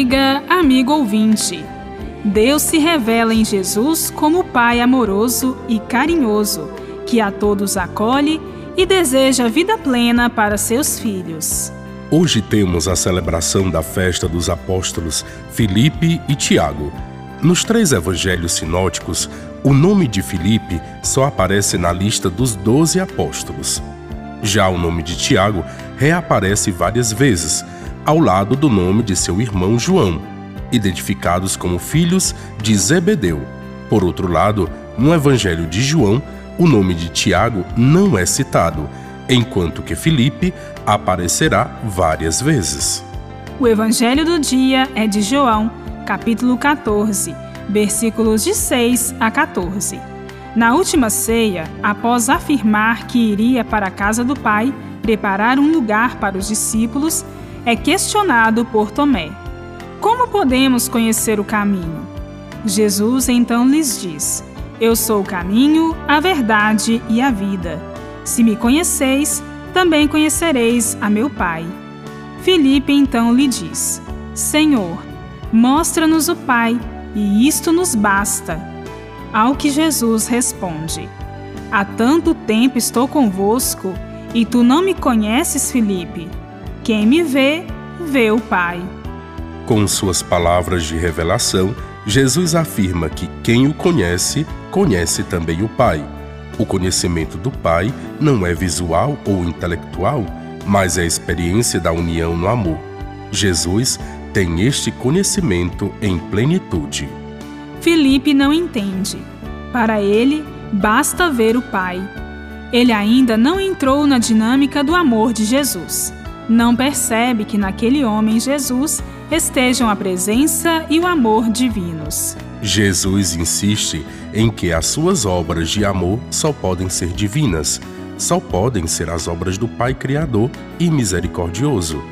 Amiga, amigo ouvinte, Deus se revela em Jesus como Pai amoroso e carinhoso, que a todos acolhe e deseja vida plena para seus filhos. Hoje temos a celebração da festa dos apóstolos Filipe e Tiago. Nos três evangelhos sinóticos, o nome de Filipe só aparece na lista dos doze apóstolos. Já o nome de Tiago reaparece várias vezes, ao lado do nome de seu irmão João, identificados como filhos de Zebedeu. Por outro lado, no Evangelho de João, o nome de Tiago não é citado, enquanto que Filipe aparecerá várias vezes. O Evangelho do dia é de João, capítulo 14, versículos de 6 a 14. Na última ceia, após afirmar que iria para a casa do Pai preparar um lugar para os discípulos, é questionado por Tomé: Como podemos conhecer o caminho? Jesus então lhes diz: Eu sou o caminho, a verdade e a vida. Se me conheceis, também conhecereis a meu Pai. Filipe então lhe diz: Senhor, mostra-nos o Pai, e isto nos basta. Ao que Jesus responde: Há tanto tempo estou convosco, e tu não me conheces, Filipe? Quem me vê, vê o Pai. Com suas palavras de revelação, Jesus afirma que quem o conhece, conhece também o Pai. O conhecimento do Pai não é visual ou intelectual, mas é a experiência da união no amor. Jesus tem este conhecimento em plenitude. Filipe não entende. Para ele, basta ver o Pai. Ele ainda não entrou na dinâmica do amor de Jesus não percebe que naquele homem Jesus estejam a presença e o amor divinos. Jesus insiste em que as suas obras de amor só podem ser divinas, só podem ser as obras do Pai Criador e Misericordioso.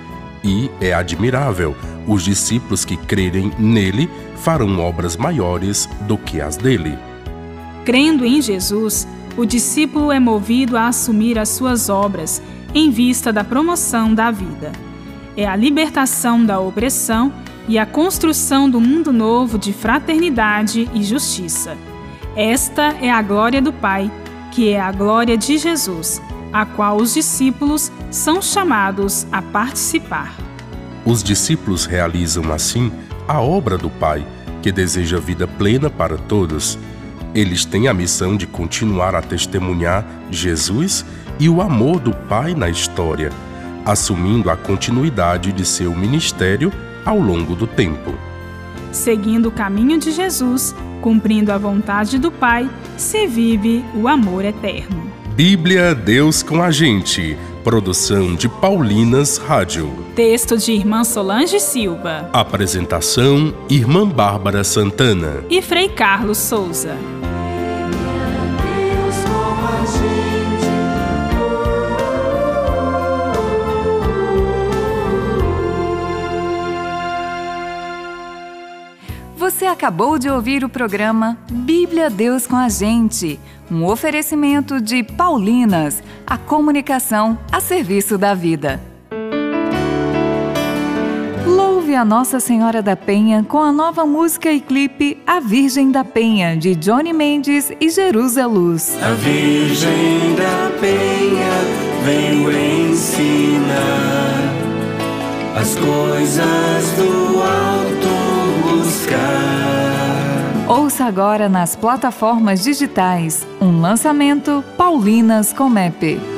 E é admirável, os discípulos que crerem nele farão obras maiores do que as dele. Crendo em Jesus, o discípulo é movido a assumir as suas obras em vista da promoção da vida. É a libertação da opressão e a construção do mundo novo de fraternidade e justiça. Esta é a glória do Pai, que é a glória de Jesus, a qual os discípulos são chamados a participar. Os discípulos realizam assim a obra do Pai, que deseja vida plena para todos. Eles têm a missão de continuar a testemunhar Jesus e o amor do Pai na história, assumindo a continuidade de seu ministério ao longo do tempo. Seguindo o caminho de Jesus, cumprindo a vontade do Pai, se vive o amor eterno. Bíblia Deus com a gente. Produção de Paulinas Rádio. Texto de Irmã Solange Silva. Apresentação: Irmã Bárbara Santana. E Frei Carlos Souza. Você acabou de ouvir o programa Bíblia Deus com a Gente, um oferecimento de Paulinas, a comunicação a serviço da vida. Louve a Nossa Senhora da Penha com a nova música e clipe A Virgem da Penha, de Johnny Mendes e Jerusa Luz. A Virgem da Penha veio ensinar as coisas do alto buscar. Ouça agora nas plataformas digitais um lançamento Paulinas Comep.